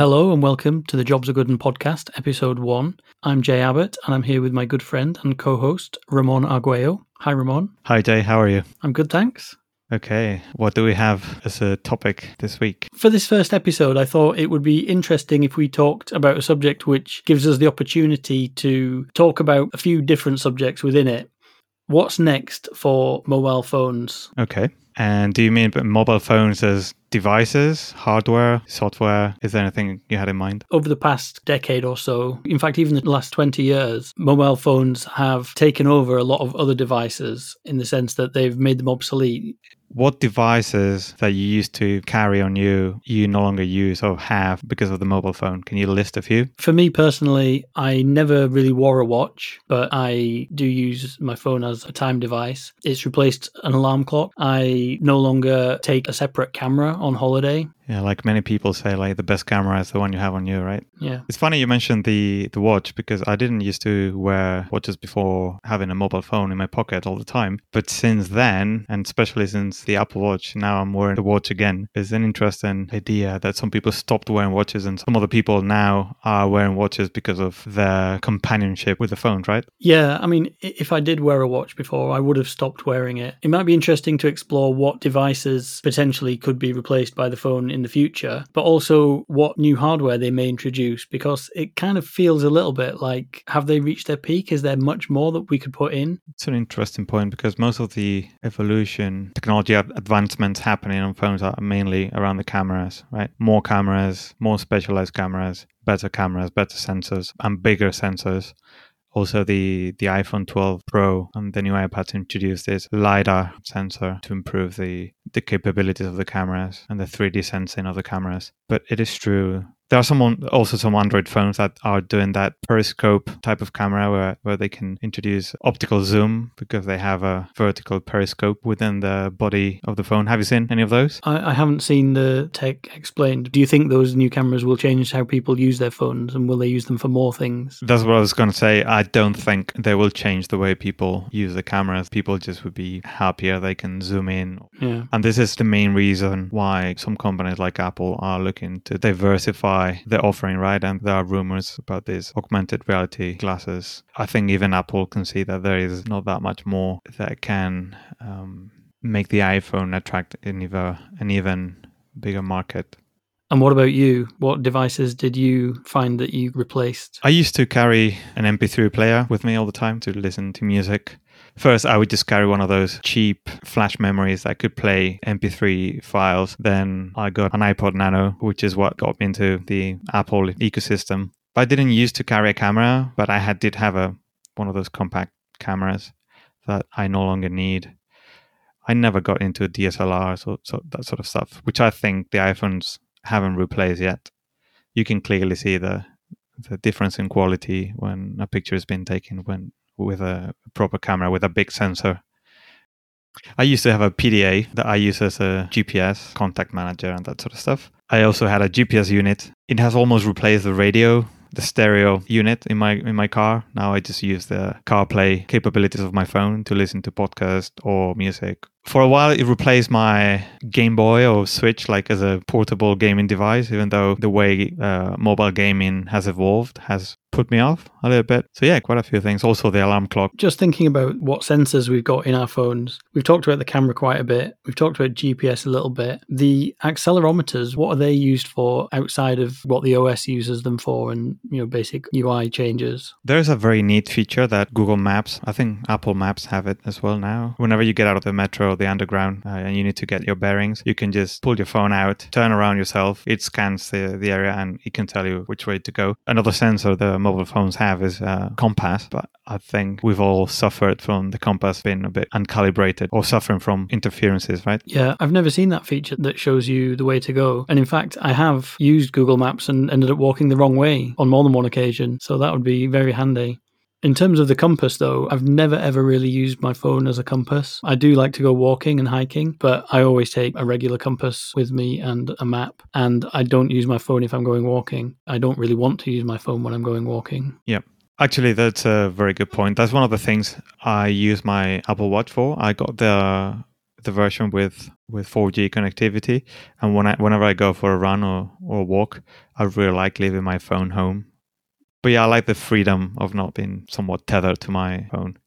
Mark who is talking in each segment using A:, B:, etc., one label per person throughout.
A: hello and welcome to the Jobs Are Good and podcast, episode one. I'm Jay Abbott and I'm here with my good friend and co host, Ramón Arguello. Hi, Ramón.
B: Hi, Jay. How are you?
A: I'm good, thanks.
B: Okay. What do we have as a topic this week?
A: For this first episode, I thought it would be interesting if we talked about a subject which gives us the opportunity to talk about a few different subjects within it. What's next for mobile phones?
B: Okay. And do you mean mobile phones as devices, hardware, software? Is there anything you had in mind?
A: Over the past decade or so, in fact, even the last 20 years, mobile phones have taken over a lot of other devices in the sense that they've made them obsolete
B: what devices that you used to carry on you you no longer use or have because of the mobile phone? Can you list a few?
A: For me personally i never really wore a watch but i do use my phone as a time device. It's replaced an alarm clock. I no longer take a separate camera on holiday
B: yeah, like many people say, like the best camera is the one you have on you, right?
A: Yeah.
B: It's funny you mentioned the the watch because I didn't used to wear watches before having a mobile phone in my pocket all the time. But since then, and especially since the Apple Watch, now I'm wearing the watch again. It's an interesting idea that some people stopped wearing watches and some other people now are wearing watches because of their companionship with the phone, right?
A: Yeah, I mean, if I did wear a watch before, I would have stopped wearing it. It might be interesting to explore what devices potentially could be replaced by the phone in the future, but also what new hardware they may introduce because it kind of feels a little bit like have they reached their peak? Is there much more that we could put in?
B: It's an interesting point because most of the evolution, technology advancements happening on phones are mainly around the cameras, right? More cameras, more specialized cameras, better cameras, better sensors, and bigger sensors also the the iphone 12 pro and the new ipad introduced this lidar sensor to improve the the capabilities of the cameras and the 3d sensing of the cameras. But it is true there are some also some Android phones that are doing that periscope type of camera where, where they can introduce optical zoom because they have a vertical periscope within the body of the phone. Have you seen any of those?
A: I, I haven't seen the tech explained. Do you think those new cameras will change how people use their phones and will they use them for more things?
B: That's what I was going to say. I don't think they will change the way people use the cameras. People just would be happier. They can zoom in.
A: Yeah.
B: And this is the main reason why some companies like Apple are looking to diversify the offering, right? And there are rumors about these augmented reality glasses. I think even Apple can see that there is not that much more that can um, make the iPhone attract an even, an even bigger market.
A: And what about you? What devices did you find that you replaced?
B: I used to carry an MP3 player with me all the time to listen to music. First, I would just carry one of those cheap flash memories that could play MP3 files. Then I got an iPod Nano, which is what got me into the Apple ecosystem. I didn't used to carry a camera, but I had did have a one of those compact cameras that I no longer need. I never got into DSLR, so, so that sort of stuff, which I think the iPhones haven't replaced yet. You can clearly see the the difference in quality when a picture has been taken when with a proper camera with a big sensor. I used to have a PDA that I use as a GPS contact manager and that sort of stuff. I also had a GPS unit. It has almost replaced the radio, the stereo unit in my in my car. Now I just use the CarPlay capabilities of my phone to listen to podcast or music. For a while, it replaced my Game Boy or Switch like as a portable gaming device. Even though the way uh, mobile gaming has evolved has put me off a little bit. So yeah, quite a few things. Also the alarm clock.
A: Just thinking about what sensors we've got in our phones. We've talked about the camera quite a bit. We've talked about GPS a little bit. The accelerometers, what are they used for outside of what the OS uses them for and, you know, basic UI changes?
B: There's a very neat feature that Google Maps, I think Apple Maps have it as well now. Whenever you get out of the metro the underground uh, and you need to get your bearings, you can just pull your phone out, turn around yourself. It scans the, the area and it can tell you which way to go. Another sensor, the mobile phones have is a compass, but I think we've all suffered from the compass being a bit uncalibrated or suffering from interferences, right?
A: Yeah, I've never seen that feature that shows you the way to go. And in fact, I have used Google Maps and ended up walking the wrong way on more than one occasion. So that would be very handy. In terms of the compass, though, I've never ever really used my phone as a compass. I do like to go walking and hiking, but I always take a regular compass with me and a map. And I don't use my phone if I'm going walking. I don't really want to use my phone when I'm going walking.
B: Yeah. Actually, that's a very good point. That's one of the things I use my Apple Watch for. I got the the version with with 4G connectivity, and when I, whenever I go for a run or or walk, I really like leaving my phone home. But yeah, I like the freedom of not being somewhat tethered to my phone.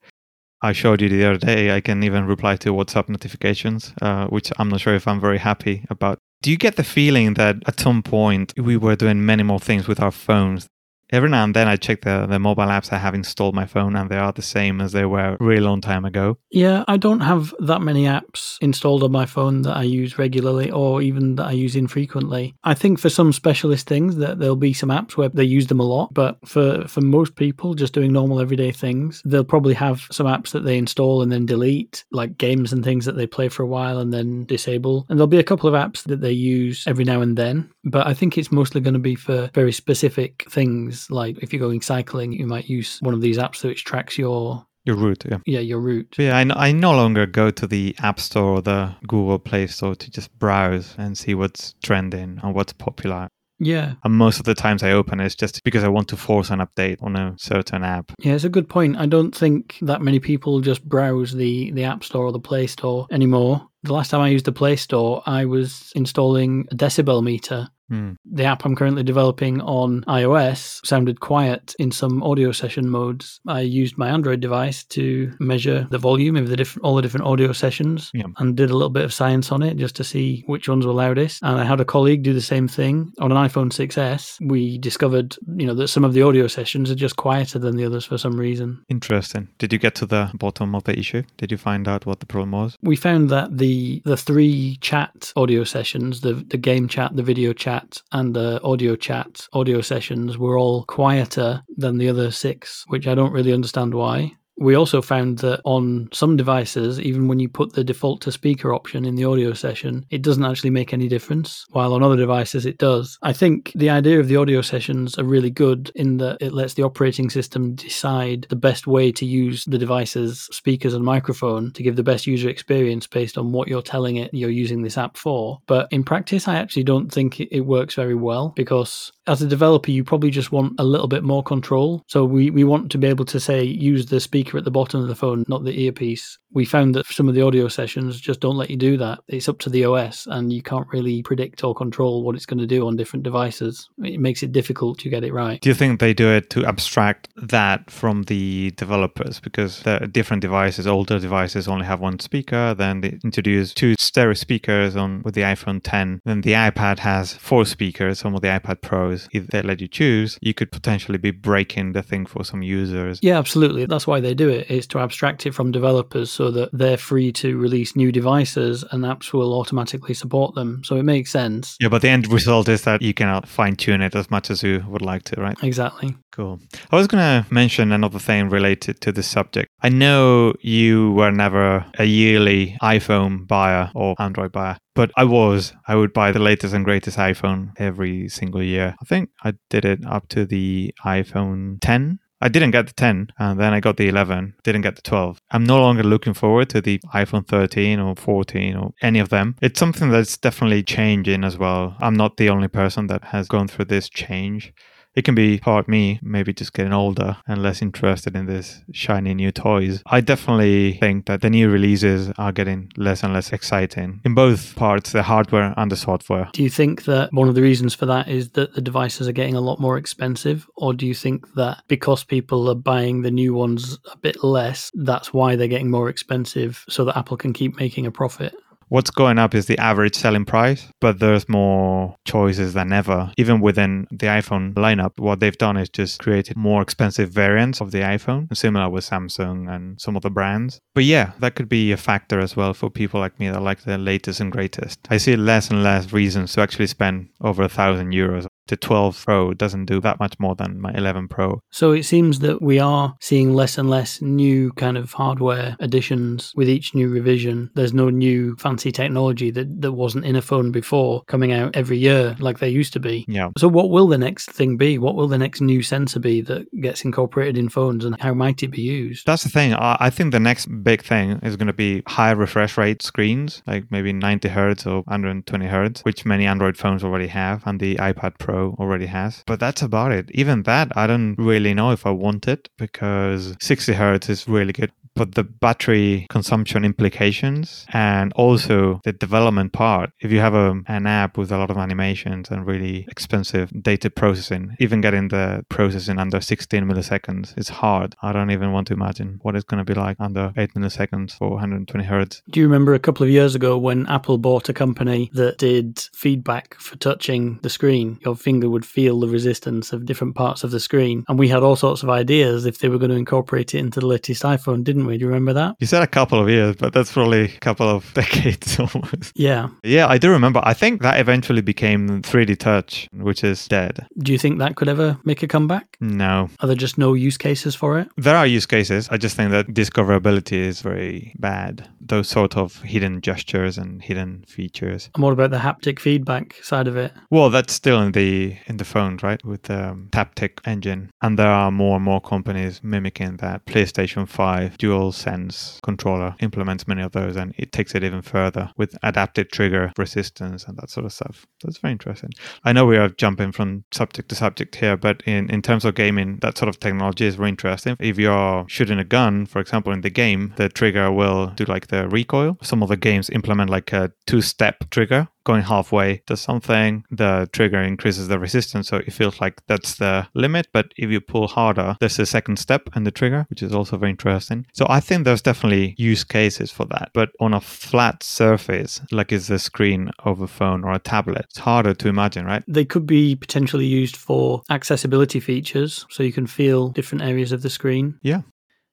B: I showed you the other day, I can even reply to WhatsApp notifications, uh, which I'm not sure if I'm very happy about. Do you get the feeling that at some point we were doing many more things with our phones every now and then I check the, the mobile apps I have installed my phone and they are the same as they were a really long time ago.
A: Yeah, I don't have that many apps installed on my phone that I use regularly or even that I use infrequently. I think for some specialist things that there'll be some apps where they use them a lot, but for, for most people just doing normal everyday things, they'll probably have some apps that they install and then delete, like games and things that they play for a while and then disable. And there'll be a couple of apps that they use every now and then, but I think it's mostly going to be for very specific things like if you're going cycling, you might use one of these apps which tracks your
B: your route, yeah.
A: Yeah, your route.
B: yeah, I, I no longer go to the App Store or the Google Play Store to just browse and see what's trending and what's popular.
A: Yeah.
B: And most of the times I open it's just because I want to force an update on a certain app.
A: Yeah, it's a good point. I don't think that many people just browse the, the App Store or the Play Store anymore. The last time I used the Play Store, I was installing a decibel meter
B: Mm.
A: The app I'm currently developing on iOS sounded quiet in some audio session modes. I used my Android device to measure the volume of the different all the different audio sessions
B: yeah.
A: and did a little bit of science on it just to see which ones were loudest. And I had a colleague do the same thing on an iPhone 6s. We discovered, you know, that some of the audio sessions are just quieter than the others for some reason.
B: Interesting. Did you get to the bottom of the issue? Did you find out what the problem was?
A: We found that the the three chat audio sessions, the the game chat, the video chat chat and the audio chat audio sessions were all quieter than the other six, which I don't really understand why. We also found that on some devices, even when you put the default to speaker option in the audio session, it doesn't actually make any difference, while on other devices it does. I think the idea of the audio sessions are really good in that it lets the operating system decide the best way to use the device's speakers and microphone to give the best user experience based on what you're telling it you're using this app for. But in practice, I actually don't think it works very well because as a developer, you probably just want a little bit more control. So we, we want to be able to say, use the speaker at the bottom of the phone, not the earpiece. We found that some of the audio sessions just don't let you do that. It's up to the OS and you can't really predict or control what it's going to do on different devices. It makes it difficult to get it right.
B: Do you think they do it to abstract that from the developers? Because the different devices, older devices only have one speaker, then they introduce two stereo speakers on with the iPhone 10. Then the iPad has four speakers, some of the iPad Pro if they let you choose, you could potentially be breaking the thing for some users.
A: Yeah, absolutely. That's why they do it, is to abstract it from developers so that they're free to release new devices and apps will automatically support them. So it makes sense.
B: Yeah, but the end result is that you cannot fine tune it as much as you would like to, right?
A: Exactly.
B: Cool. I was going to mention another thing related to this subject. I know you were never a yearly iPhone buyer or Android buyer, but I was. I would buy the latest and greatest iPhone every single year. I think I did it up to the iPhone 10 I didn't get the 10, and then I got the 11, didn't get the 12. I'm no longer looking forward to the iPhone 13 or 14 or any of them. It's something that's definitely changing as well. I'm not the only person that has gone through this change it can be part me, maybe just getting older and less interested in this shiny new toys. I definitely think that the new releases are getting less and less exciting in both parts, the hardware and the software.
A: Do you think that one of the reasons for that is that the devices are getting a lot more expensive? Or do you think that because people are buying the new ones a bit less, that's why they're getting more expensive so that Apple can keep making a profit?
B: What's going up is the average selling price, but there's more choices than ever. Even within the iPhone lineup, what they've done is just created more expensive variants of the iPhone, similar with Samsung and some other brands. But yeah, that could be a factor as well for people like me that like the latest and greatest. I see less and less reasons to actually spend over a thousand euros the 12 Pro doesn't do that much more than my 11 Pro.
A: So it seems that we are seeing less and less new kind of hardware additions with each new revision. There's no new fancy technology that, that wasn't in a phone before coming out every year like there used to be.
B: Yeah.
A: So what will the next thing be? What will the next new sensor be that gets incorporated in phones and how might it be used?
B: That's the thing. I think the next big thing is going to be high refresh rate screens, like maybe 90 hertz or 120 hertz, which many Android phones already have, and the iPad Pro Already has. But that's about it. Even that, I don't really know if I want it because 60 hertz is really good. But the battery consumption implications and also the development part. If you have a, an app with a lot of animations and really expensive data processing, even getting the processing under 16 milliseconds is hard. I don't even want to imagine what it's going to be like under 8 milliseconds for 120 hertz.
A: Do you remember a couple of years ago when Apple bought a company that did feedback for touching the screen? Your finger would feel the resistance of different parts of the screen. And we had all sorts of ideas if they were going to incorporate it into the latest iPhone, didn't we? Do you remember that?
B: You said a couple of years, but that's probably a couple of decades almost.
A: Yeah.
B: Yeah, I do remember. I think that eventually became 3D Touch, which is dead.
A: Do you think that could ever make a comeback?
B: No.
A: Are there just no use cases for it?
B: There are use cases. I just think that discoverability is very bad. Those sort of hidden gestures and hidden features.
A: And what about the haptic feedback side of it?
B: Well, that's still in the in the phone, right? With the um, Taptic engine. And there are more and more companies mimicking that. PlayStation 5 Dual Sense controller implements many of those and it takes it even further with adaptive trigger resistance and that sort of stuff. That's very interesting. I know we are jumping from subject to subject here, but in, in terms of gaming, that sort of technology is very interesting. If you're shooting a gun, for example, in the game, the trigger will do like the recoil. Some of the games implement like a two step trigger going halfway to something, the trigger increases the resistance. So it feels like that's the limit. But if you pull harder, there's a second step in the trigger, which is also very interesting. So I think there's definitely use cases for that. But on a flat surface, like is the screen of a phone or a tablet, it's harder to imagine, right?
A: They could be potentially used for accessibility features so you can feel different areas of the screen.
B: Yeah.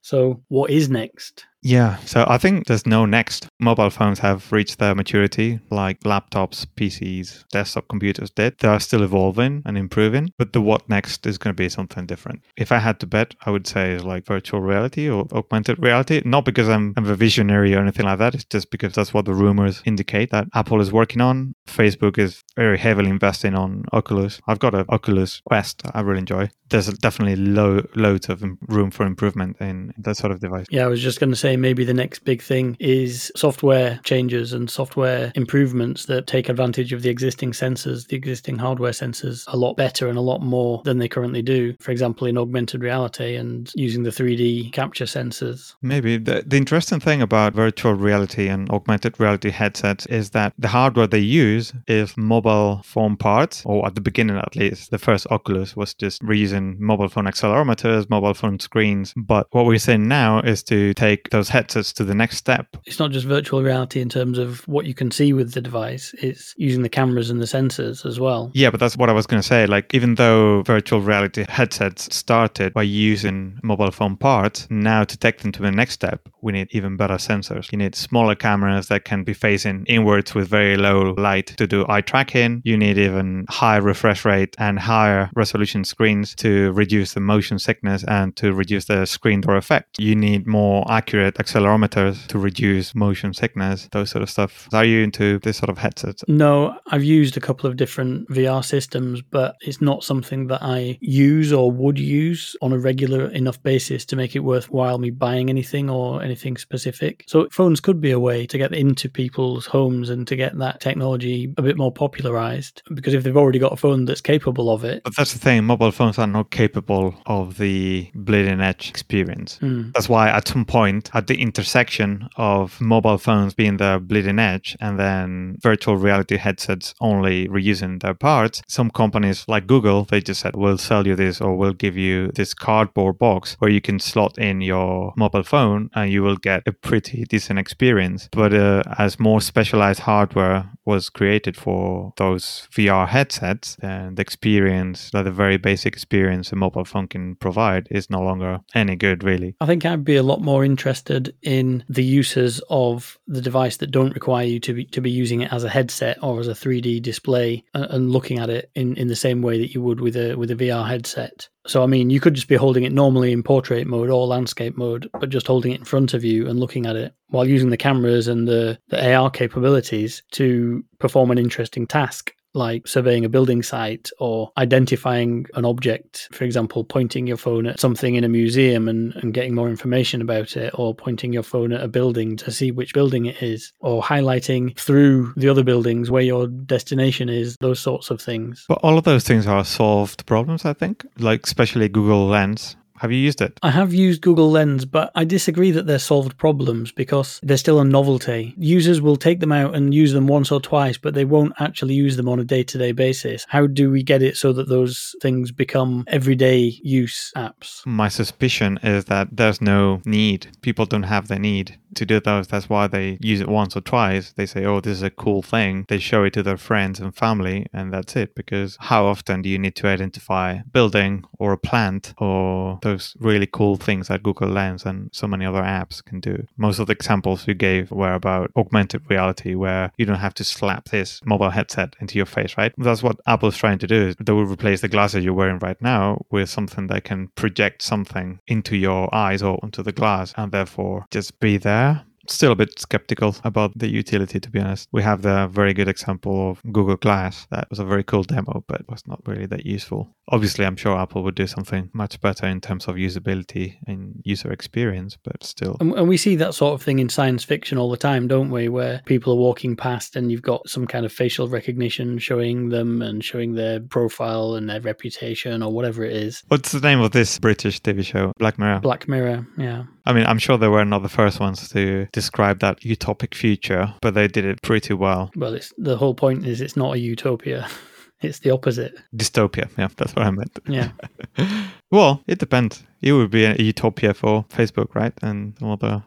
A: So, what is next?
B: Yeah, so I think there's no next. Mobile phones have reached their maturity, like laptops, PCs, desktop computers did. They are still evolving and improving, but the what next is going to be something different. If I had to bet, I would say like virtual reality or augmented reality. Not because I'm, I'm a visionary or anything like that. It's just because that's what the rumors indicate that Apple is working on. Facebook is very heavily investing on Oculus. I've got an Oculus Quest I really enjoy. There's definitely low, loads of room for improvement in that sort of device.
A: Yeah, I was just going to say maybe the next big thing is software changes and software improvements that take advantage of the existing sensors, the existing hardware sensors, a lot better and a lot more than they currently do. For example, in augmented reality and using the 3D capture sensors.
B: Maybe the, the interesting thing about virtual reality and augmented reality headsets is that the hardware they use is mobile phone parts, or at the beginning at least. The first Oculus was just reusing mobile phone accelerometers, mobile phone screens. But what we're saying now is to take headsets to the next step.
A: It's not just virtual reality in terms of what you can see with the device, it's using the cameras and the sensors as well.
B: Yeah, but that's what I was going to say. Like, even though virtual reality headsets started by using mobile phone parts, now to take them to the next step, we need even better sensors. You need smaller cameras that can be facing inwards with very low light to do eye tracking. You need even higher refresh rate and higher resolution screens to reduce the motion sickness and to reduce the screen door effect. You need more accurate accelerometers to reduce motion sickness, those sort of stuff. Are you into this sort of headsets?
A: No, I've used a couple of different VR systems, but it's not something that I use or would use on a regular enough basis to make it worthwhile me buying anything or anything specific. So phones could be a way to get into people's homes and to get that technology a bit more popularized because if they've already got a phone that's capable of it.
B: But that's the thing, mobile phones are not capable of the bleeding edge experience.
A: Mm.
B: That's why at some point at the intersection of mobile phones being the bleeding edge and then virtual reality headsets only reusing their parts, some companies like Google, they just said, we'll sell you this or we'll give you this cardboard box where you can slot in your mobile phone and you will get a pretty decent experience. But uh, as more specialized hardware was created for those VR headsets, then the experience, like the very basic experience a mobile phone can provide, is no longer any good, really.
A: I think I'd be a lot more interested in the uses of the device that don't require you to be to be using it as a headset or as a 3D display and, and looking at it in, in the same way that you would with a with a VR headset. So I mean, you could just be holding it normally in portrait mode or landscape mode, but just holding it in front of you and looking at it while using the cameras and the, the AR capabilities to perform an interesting task like surveying a building site or identifying an object, for example, pointing your phone at something in a museum and, and getting more information about it, or pointing your phone at a building to see which building it is, or highlighting through the other buildings where your destination is, those sorts of things.
B: But all of those things are solved problems, I think, like especially Google Lens Have you used it?
A: I have used Google Lens, but I disagree that they're solved problems because they're still a novelty. Users will take them out and use them once or twice, but they won't actually use them on a day to day basis. How do we get it so that those things become everyday use apps?
B: My suspicion is that there's no need. People don't have the need to do those. That's why they use it once or twice. They say, oh, this is a cool thing. They show it to their friends and family, and that's it. Because how often do you need to identify a building or a plant or those really cool things that Google Lens and so many other apps can do? Most of the examples you gave were about augmented reality, where you don't have to slap this mobile headset into your face, right? That's what Apple's trying to do. They will replace the glasses you're wearing right now with something that can project something into your eyes or onto the glass and therefore just be there still a bit skeptical about the utility to be honest. We have the very good example of google glass. That was a very cool demo but was not really that useful. Obviously i'm sure apple would do something much better in terms of usability and user experience but still.
A: And, and we see that sort of thing in science fiction all the time don't we? Where people are walking past and you've got some kind of facial recognition showing them and showing their profile and their reputation or whatever it is.
B: What's the name of this british tv show? Black mirror.
A: Black mirror yeah
B: I mean, I'm sure they were not the first ones to describe that utopic future, but they did it pretty well.
A: Well, it's the whole point is it's not a utopia. It's the opposite.
B: Dystopia. Yeah, that's what I meant.
A: Yeah.
B: well, it depends. It would be a utopia for Facebook, right? And all the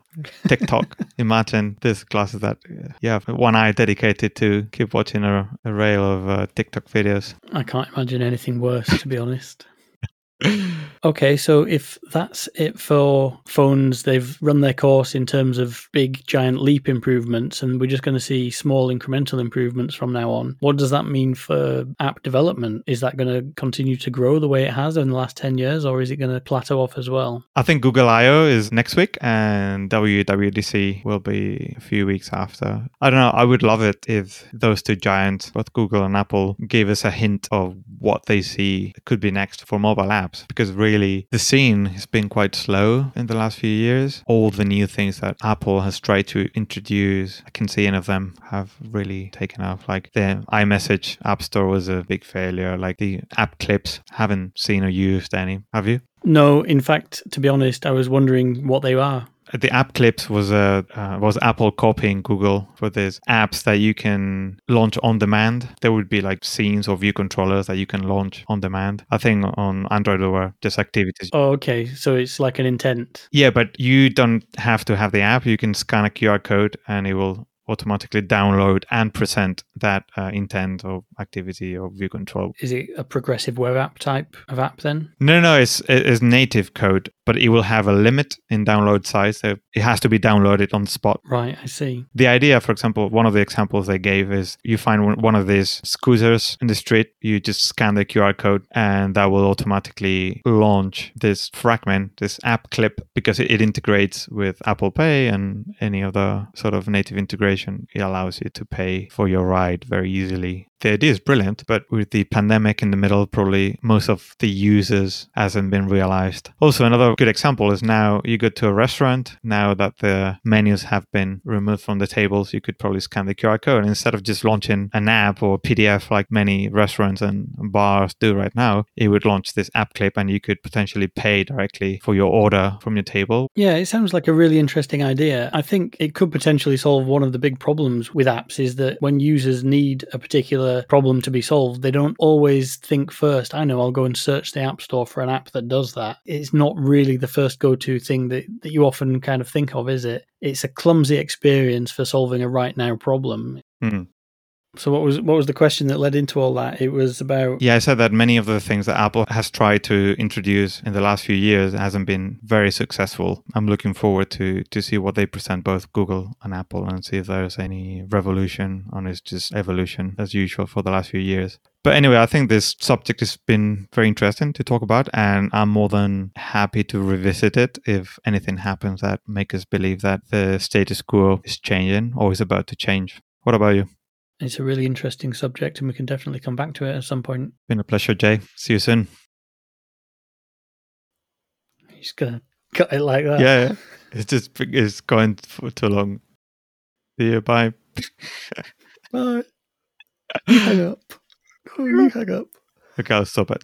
B: TikTok. Imagine this glasses that, you have one eye dedicated to keep watching a, a rail of uh, TikTok videos.
A: I can't imagine anything worse, to be honest. Okay, so if that's it for phones, they've run their course in terms of big, giant leap improvements, and we're just going to see small incremental improvements from now on. What does that mean for app development? Is that going to continue to grow the way it has in the last 10 years, or is it going to plateau off as well?
B: I think Google I.O. is next week, and WWDC will be a few weeks after. I don't know. I would love it if those two giants, both Google and Apple, gave us a hint of what they see could be next for mobile apps apps because really the scene has been quite slow in the last few years. All the new things that Apple has tried to introduce, I can see any of them have really taken off. Like the iMessage App Store was a big failure. Like the app clips, haven't seen or used any. Have you?
A: No, in fact, to be honest, I was wondering what they are
B: the app clips was a uh, was Apple copying Google for these apps that you can launch on demand. There would be like scenes or view controllers that you can launch on demand. I think on Android there were just activities.
A: Oh, okay. So it's like an intent.
B: Yeah, but you don't have to have the app. You can scan a QR code and it will automatically download and present that uh, intent or activity or view control.
A: Is it a progressive web app type of app then?
B: No, no, it's, it's native code but it will have a limit in download size. So it has to be downloaded on the spot.
A: Right, I see.
B: The idea, for example, one of the examples they gave is you find one of these scooters in the street, you just scan the QR code, and that will automatically launch this fragment, this app clip, because it, integrates with Apple Pay and any other sort of native integration. It allows you to pay for your ride very easily the idea is brilliant, but with the pandemic in the middle, probably most of the users hasn't been realized. Also, another good example is now you go to a restaurant. Now that the menus have been removed from the tables, you could probably scan the QR code instead of just launching an app or PDF like many restaurants and bars do right now. It would launch this app clip, and you could potentially pay directly for your order from your table.
A: Yeah, it sounds like a really interesting idea. I think it could potentially solve one of the big problems with apps is that when users need a particular problem to be solved, they don't always think first, I know I'll go and search the App Store for an app that does that. It's not really the first go to thing that, that you often kind of think of, is it? It's a clumsy experience for solving a right now problem.
B: Mm.
A: So what was what was the question that led into all that? It was about
B: Yeah, I said that many of the things that Apple has tried to introduce in the last few years hasn't been very successful. I'm looking forward to to see what they present both Google and Apple and see if there's any revolution or it's just evolution as usual for the last few years. But anyway, I think this subject has been very interesting to talk about, and I'm more than happy to revisit it if anything happens that makes us believe that the status quo is changing or is about to change. What about you?
A: It's a really interesting subject, and we can definitely come back to it at some point.
B: Been a pleasure, Jay. See you soon.
A: He's gonna cut it like that.
B: Yeah, it's just it's going for too long. See you. Bye.
A: bye. hang up. Oh, you hang up.
B: Okay, I'll stop it.